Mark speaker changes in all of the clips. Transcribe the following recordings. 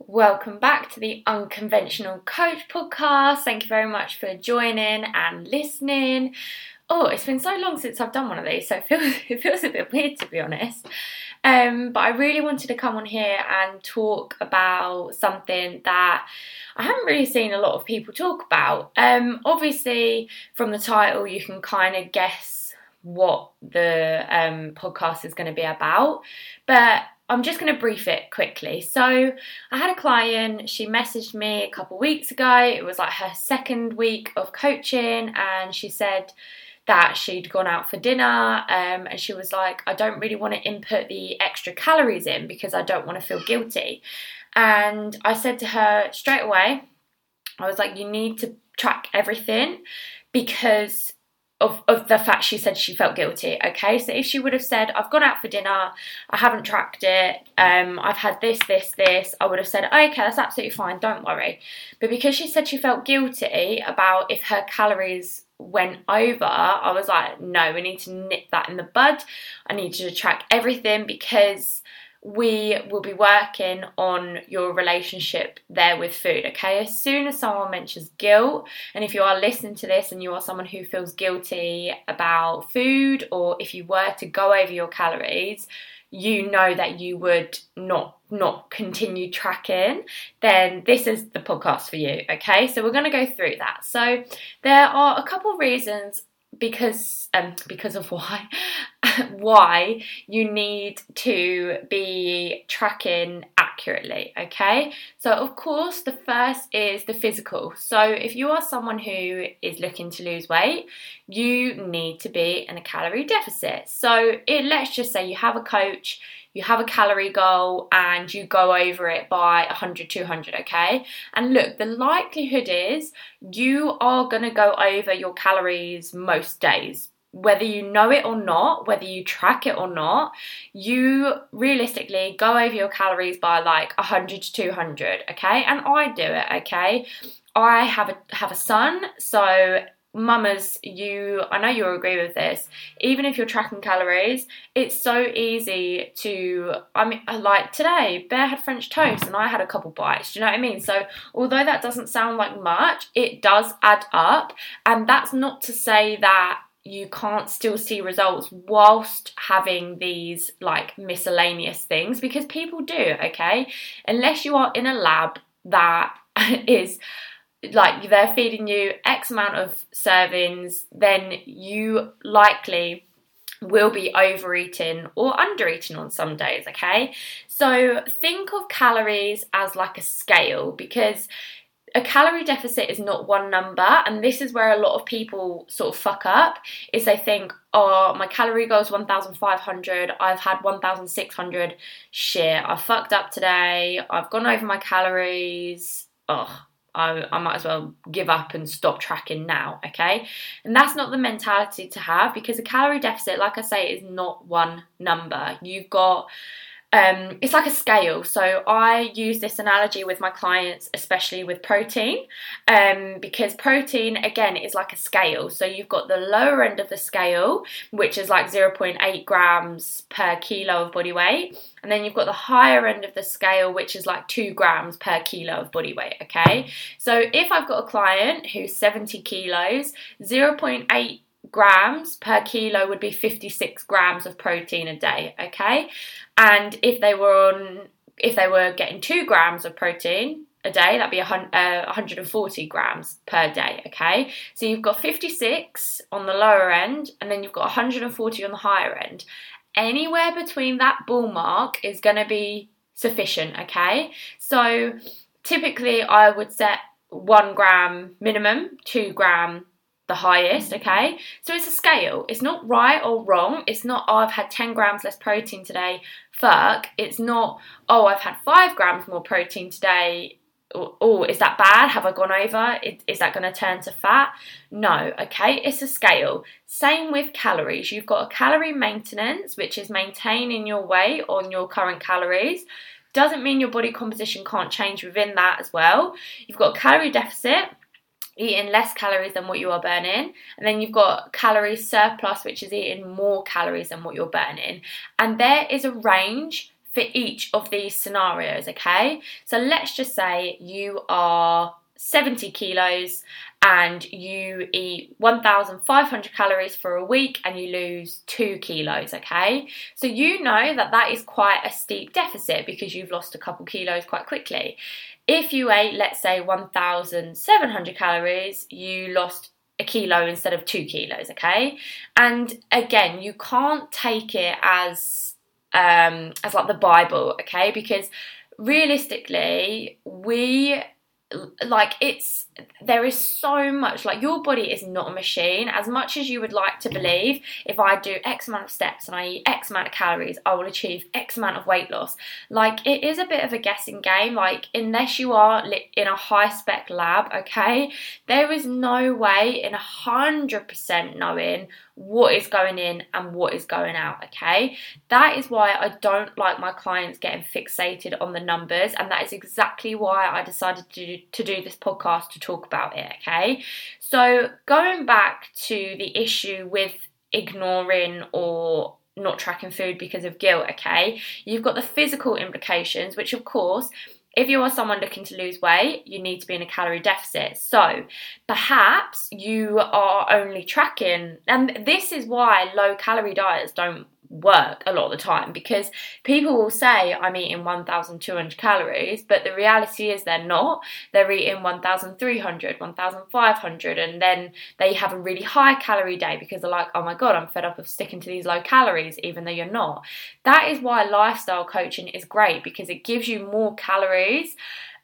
Speaker 1: Welcome back to the Unconventional Coach podcast. Thank you very much for joining and listening. Oh, it's been so long since I've done one of these, so it feels, it feels a bit weird to be honest. Um, but I really wanted to come on here and talk about something that I haven't really seen a lot of people talk about. Um, obviously, from the title, you can kind of guess what the um, podcast is going to be about, but I'm just going to brief it quickly. So, I had a client, she messaged me a couple weeks ago. It was like her second week of coaching, and she said that she'd gone out for dinner um, and she was like, I don't really want to input the extra calories in because I don't want to feel guilty. And I said to her straight away, I was like, you need to track everything because of, of the fact she said she felt guilty. Okay, so if she would have said, I've gone out for dinner, I haven't tracked it, um, I've had this, this, this, I would have said, okay, that's absolutely fine, don't worry. But because she said she felt guilty about if her calories went over, I was like, no, we need to nip that in the bud. I need to track everything because we will be working on your relationship there with food. Okay, as soon as someone mentions guilt, and if you are listening to this and you are someone who feels guilty about food, or if you were to go over your calories, you know that you would not not continue tracking then this is the podcast for you okay so we're going to go through that so there are a couple reasons because um, because of why why you need to be tracking accurately okay? So of course the first is the physical. So if you are someone who is looking to lose weight you need to be in a calorie deficit. So it, let's just say you have a coach you have a calorie goal and you go over it by 100 200 okay? And look the likelihood is you are going to go over your calories most days whether you know it or not, whether you track it or not, you realistically go over your calories by like 100 to 200, okay? And I do it, okay? I have a have a son, so mamas, you I know you'll agree with this. Even if you're tracking calories, it's so easy to I mean like today, Bear had French toast and I had a couple bites. Do you know what I mean? So although that doesn't sound like much, it does add up. And that's not to say that you can't still see results whilst having these like miscellaneous things because people do, okay? Unless you are in a lab that is like they're feeding you X amount of servings, then you likely will be overeating or undereating on some days, okay? So think of calories as like a scale because a calorie deficit is not one number and this is where a lot of people sort of fuck up is they think oh my calorie goal is 1500 i've had 1600 shit i fucked up today i've gone over my calories oh I, I might as well give up and stop tracking now, okay? And that's not the mentality to have because a calorie deficit, like I say, is not one number. You've got um, it's like a scale. So I use this analogy with my clients, especially with protein, um, because protein again is like a scale. So you've got the lower end of the scale, which is like 0.8 grams per kilo of body weight, and then you've got the higher end of the scale, which is like two grams per kilo of body weight. Okay, so if I've got a client who's 70 kilos, 0.8 grams per kilo would be 56 grams of protein a day okay? And if they were on if they were getting 2 grams of protein a day that'd be a, uh, 140 grams per day okay? So you've got 56 on the lower end and then you've got 140 on the higher end. Anywhere between that ball mark is going to be sufficient okay? So typically i would set one gram minimum two gram the highest, okay? So it's a scale. It's not right or wrong. It's not, oh, I've had 10 grams less protein today, fuck. It's not, oh, I've had 5 grams more protein today. Oh, is that bad? Have I gone over? Is that going to turn to fat? No, okay? It's a scale. Same with calories. You've got a calorie maintenance, which is maintaining your weight on your current calories. Doesn't mean your body composition can't change within that as well. You've got a calorie deficit, eating less calories than what you are burning and then you've got calorie surplus which is eating more calories than what you're burning and there is a range for each of these scenarios, okay? So let's just say you are 70 kilos and you eat 1,500 calories for a week and you lose 2 kilos, okay? So you know that that is quite a steep deficit because you've lost a couple kilos quite quickly. If you ate, let's say, 1,700 calories, you lost a kilo instead of 2 kilos, okay? And again, you can't take it as um as like the bible, okay? Because realistically, we like it's there is so much like your body is not a machine. As much as you would like to believe if i do x amount of steps and i eat x amount of calories i will achieve x amount of weight loss. Like it is a bit of a guessing game. Like unless you are in a high spec lab okay there is no way in a hundred percent knowing what is going in and what is going out, okay? That is why I don't like my clients getting fixated on the numbers, and that is exactly why I decided to do, to do this podcast to talk about it, okay? So, going back to the issue with ignoring or not tracking food because of guilt, okay? You've got the physical implications, which of course if you are someone looking to lose weight, you need to be in a calorie deficit. So perhaps you are only tracking, and this is why low calorie diets don't work a lot of the time because people will say I'm eating 1,200 calories, but the reality is they're not. They're eating 1,300, 1,500, and then they have a really high calorie day because they're like, oh my god, I'm fed up of sticking to these low calories, even though you're not. That is why lifestyle coaching is great because it gives you more calories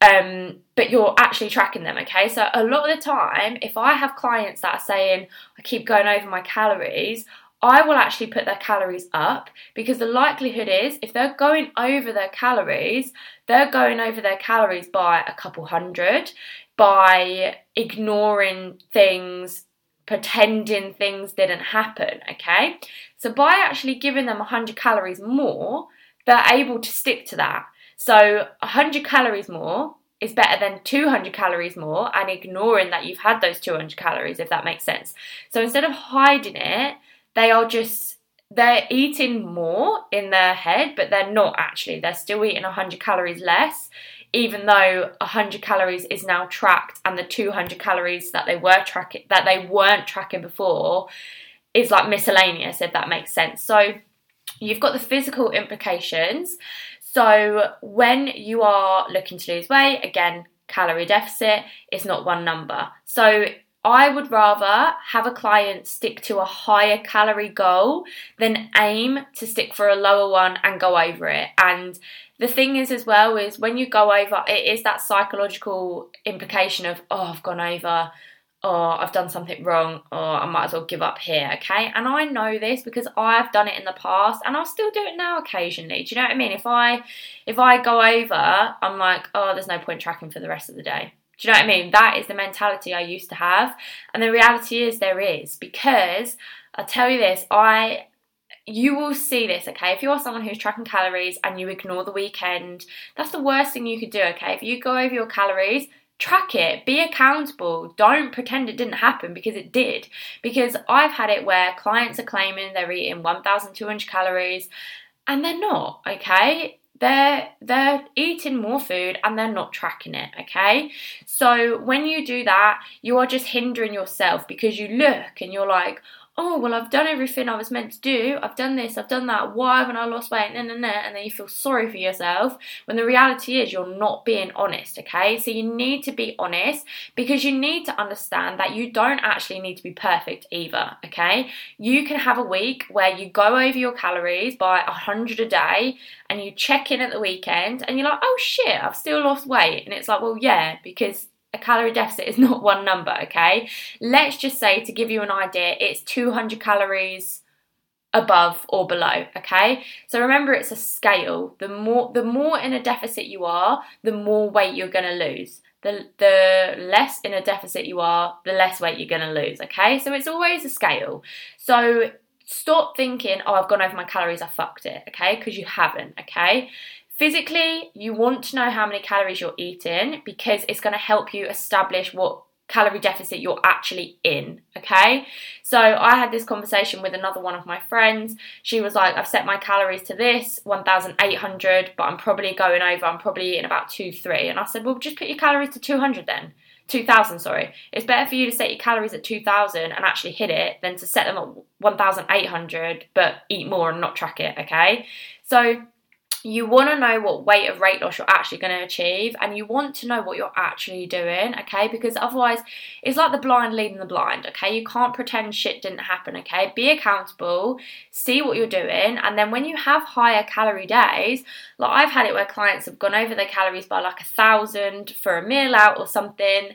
Speaker 1: um, but you're actually tracking them, okay? So a lot of the time, if I have clients that are saying, I keep going over my calories, I will actually put their calories up because the likelihood is if they're going over their calories, they're going over their calories by a couple hundred by ignoring things, pretending things didn't happen, okay? So by actually giving them 100 calories more, they're able to stick to that. So 100 calories more is better than 200 calories more and ignoring that you've had those 200 calories, if that makes sense. So instead of hiding it, they are just they're eating more in their head, but they're not actually. They're still eating 100 calories less, even though 100 calories is now tracked, and the 200 calories that they were tracking that they weren't tracking before is like miscellaneous, if that makes sense. So you've got the physical implications. So when you are looking to lose weight, again, calorie deficit, it's not one number. So I would rather have a client stick to a higher calorie goal than aim to stick for a lower one and go over it. And the thing is, as well, is when you go over, it is that psychological implication of, oh, I've gone over, oh, I've done something wrong, or I might as well give up here, okay? And I know this because I've done it in the past and I'll still do it now occasionally. Do you know what I mean? If I if I go over, I'm like, oh, there's no point tracking for the rest of the day. Do you know what I mean? That is the mentality I used to have. And the reality is there is because I'll tell you this, I you will see this, okay? If you're someone who's tracking calories and you ignore the weekend, that's the worst thing you could do, okay? If you go over your calories, track it, be accountable. Don't pretend it didn't happen because it did. Because I've had it where clients are claiming they're eating 1,200 calories and they're not, okay? They're they're eating more food and they're not tracking it okay? So when you do that you are just hindering yourself because you look and you're like oh, well, I've done everything I was meant to do. I've done this, I've done that. Why haven't I lost weight? No, no, no. And then you feel sorry for yourself. When the reality is you're not being honest, okay? So you need to be honest because you need to understand that you don't actually need to be perfect either, okay? You can have a week where you go over your calories by 100 a day and you check in at the weekend and you're like, oh shit, I've still lost weight. And it's like, well, yeah, because a calorie deficit is not one number, okay? Let's just say, to give you an idea, it's 200 calories above or below okay? So remember it's a scale. The more the more in a deficit you are the more weight you're going to lose. The the less in a deficit you are the less weight you're going to lose okay? So it's always a scale. So stop thinking oh i've gone over my calories i fucked it okay? Because you haven't okay Physically, you want to know how many calories you're eating because it's going to help you establish what calorie deficit you're actually in, okay? So I had this conversation with another one of my friends. She was like, I've set my calories to this, 1,800, but I'm probably going over, I'm probably eating about 2, 3. And I said, well, just put your calories to 200 then. 2000 sorry it's better for you to set your calories at 2000 and actually hit it than to set them at 1800 but eat more and not track it okay so you want to know what weight of weight loss you're actually going to achieve and you want to know what you're actually doing okay? Because otherwise it's like the blind leading the blind okay? You can't pretend shit didn't happen okay? Be accountable see what you're doing and then when you have higher calorie days like i've had it where clients have gone over their calories by like a thousand for a meal out or something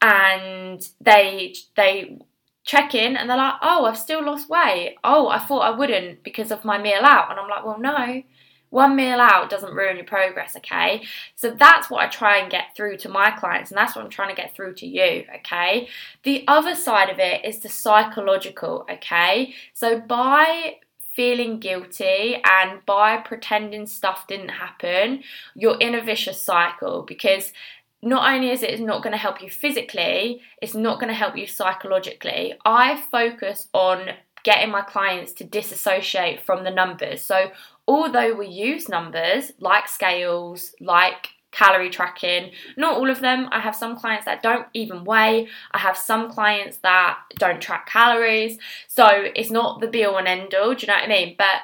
Speaker 1: and they they check in and they're like oh i've still lost weight. Oh i thought i wouldn't because of my meal out. And i'm like well no one meal out doesn't ruin your progress, okay? So that's what I try and get through to my clients, and that's what I'm trying to get through to you, okay? The other side of it is the psychological, okay? So by feeling guilty and by pretending stuff didn't happen, you're in a vicious cycle because not only is it not going to help you physically, it's not going to help you psychologically. I focus on getting my clients to disassociate from the numbers. So although we use numbers like scales, like calorie tracking, not all of them. I have some clients that don't even weigh, I have some clients that don't track calories. So it's not the be all and end all, do you know what I mean? But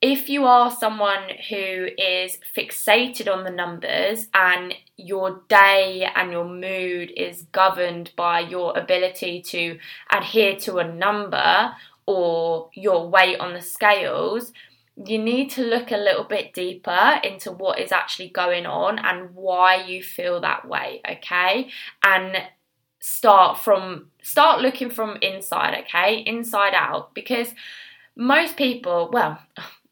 Speaker 1: if you are someone who is fixated on the numbers and your day and your mood is governed by your ability to adhere to a number or your weight on the scales, you need to look a little bit deeper into what is actually going on and why you feel that way, okay? And start from start looking from inside, okay? Inside out because most people, well,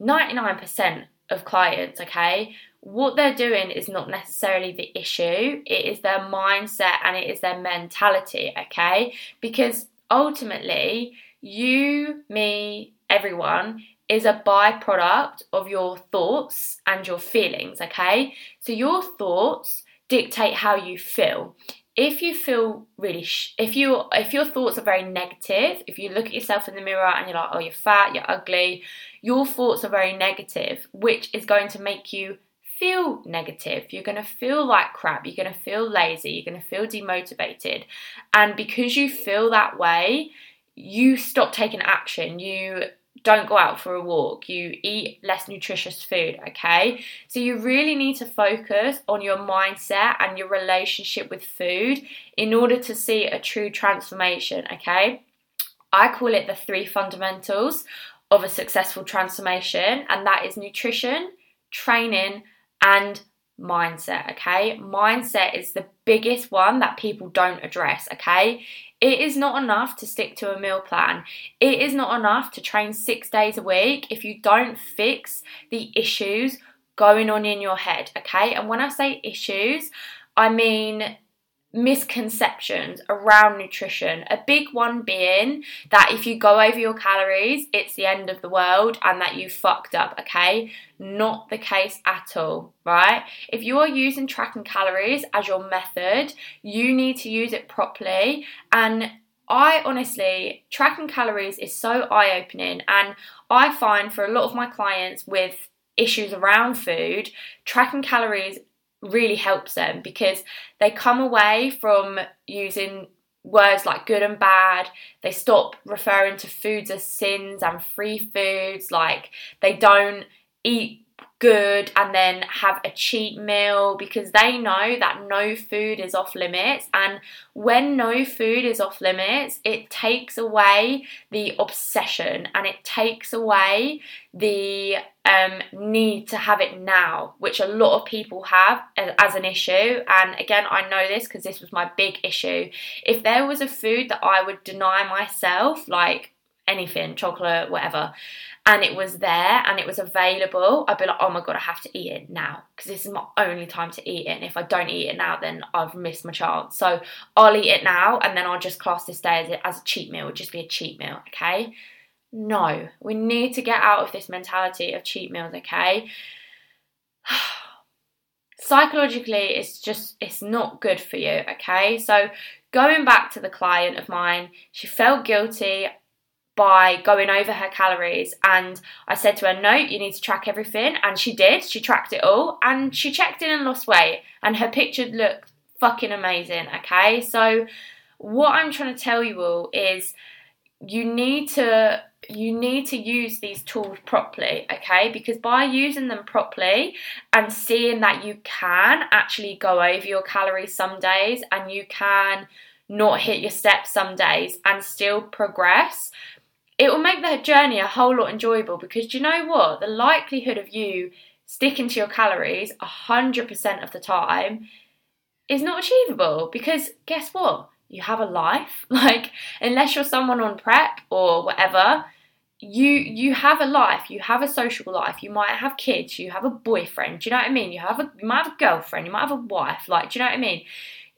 Speaker 1: 99% of clients, okay, what they're doing is not necessarily the issue, it is their mindset and it is their mentality, okay? Because ultimately, you, me, everyone is a byproduct of your thoughts and your feelings, okay? So your thoughts dictate how you feel. If you feel really, sh- if you if your thoughts are very negative, if you look at yourself in the mirror and you're like, oh, you're fat, you're ugly, your thoughts are very negative, which is going to make you feel negative. You're going to feel like crap. You're going to feel lazy. You're going to feel demotivated. And because you feel that way, you stop taking action. You don't go out for a walk, you eat less nutritious food, okay? So you really need to focus on your mindset and your relationship with food in order to see a true transformation, okay? I call it the three fundamentals of a successful transformation, and that is nutrition, training, and mindset, okay? Mindset is the biggest one that people don't address, okay? It is not enough to stick to a meal plan. It is not enough to train six days a week if you don't fix the issues going on in your head, okay? And when I say issues, I mean misconceptions around nutrition. A big one being that if you go over your calories, it's the end of the world and that you fucked up, okay? Not the case at all, right? If you are using tracking calories as your method, you need to use it properly and I honestly, tracking calories is so eye opening, and I find for a lot of my clients with issues around food, tracking calories really helps them because they come away from using words like good and bad. They stop referring to foods as sins and free foods. Like they don't eat good and then have a cheat meal because they know that no food is off limits. And when no food is off limits it takes away the obsession and it takes away the um, need to have it now which a lot of people have as an issue. And again I know this because this was my big issue. If there was a food that I would deny myself like anything chocolate whatever and it was there and it was available, I'd be like, oh my god, I have to eat it now because this is my only time to eat it. And if I don't eat it now, then I've missed my chance. So I'll eat it now and then I'll just class this day as a, as a cheat meal, It'll just be a cheat meal, okay? No, we need to get out of this mentality of cheat meals, okay? psychologically it's just it's not good for you okay so going back to the client of mine she felt guilty by going over her calories. And I said to her no you need to track everything. And she did. She tracked it all and she checked in and lost weight. And her picture looked fucking amazing okay? So what I'm trying to tell you all is you need to you need to use these tools properly, okay? Because by using them properly and seeing that you can actually go over your calories some days and you can not hit your steps some days and still progress, it will make the journey a whole lot enjoyable because you know what? The likelihood of you sticking to your calories 100% of the time is not achievable because guess what? you have a life. Like, unless you're someone on prep or whatever, you you have a life. You have a social life. You might have kids. You have a boyfriend. Do you know what I mean? You have a you might have a girlfriend. You might have a wife. Like, do you know what I mean?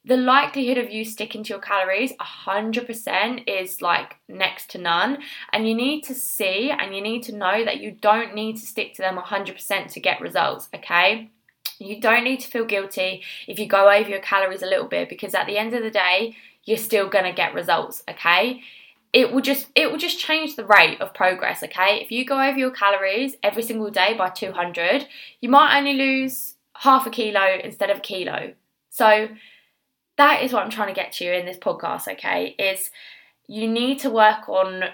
Speaker 1: The likelihood of you sticking to your calories 100% is like next to none. And you need to see and you need to know that you don't need to stick to them 100% to get results, okay? You don't need to feel guilty if you go over your calories a little bit because at the end of the day, you're still going to get results, okay? It will just it will just change the rate of progress, okay? If you go over your calories every single day by 200, you might only lose half a kilo instead of a kilo. So that is what I'm trying to get to you in this podcast, okay? Is you need to work on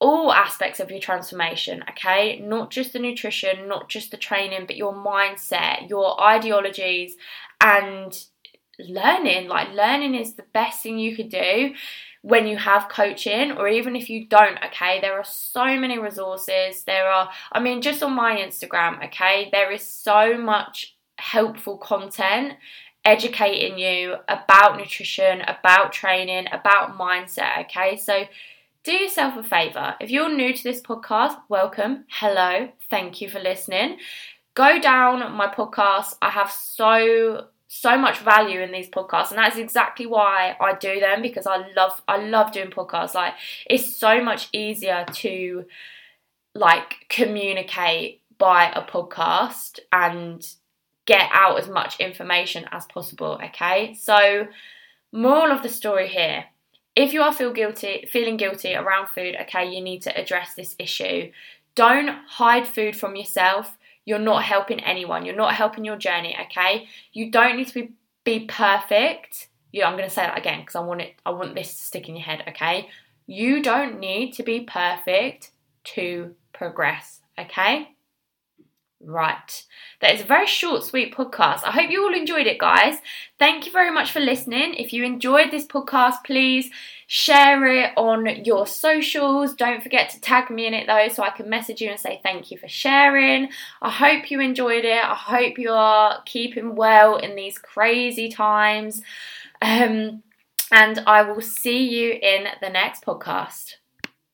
Speaker 1: all aspects of your transformation, okay? Not just the nutrition, not just the training, but your mindset, your ideologies, and learning. Like, learning is the best thing you could do when you have coaching, or even if you don't, okay? There are so many resources. There are, I mean, just on my Instagram, okay? There is so much helpful content educating you about nutrition, about training, about mindset, okay? So, do yourself a favor. If you're new to this podcast, welcome. Hello. Thank you for listening. Go down my podcast. I have so so much value in these podcasts and that's exactly why I do them because I love I love doing podcasts like it's so much easier to like communicate by a podcast and get out as much information as possible okay so moral of the story here if you are feel guilty feeling guilty around food okay you need to address this issue don't hide food from yourself you're not helping anyone. You're not helping your journey, okay? You don't need to be, be perfect. Yeah, I'm going to say that again because I want it I want this to stick in your head, okay? You don't need to be perfect to progress, okay? Right. That is a very short, sweet podcast. I hope you all enjoyed it, guys. Thank you very much for listening. If you enjoyed this podcast, please share it on your socials. Don't forget to tag me in it though, so I can message you and say thank you for sharing. I hope you enjoyed it. I hope you are keeping well in these crazy times. Um, and I will see you in the next podcast.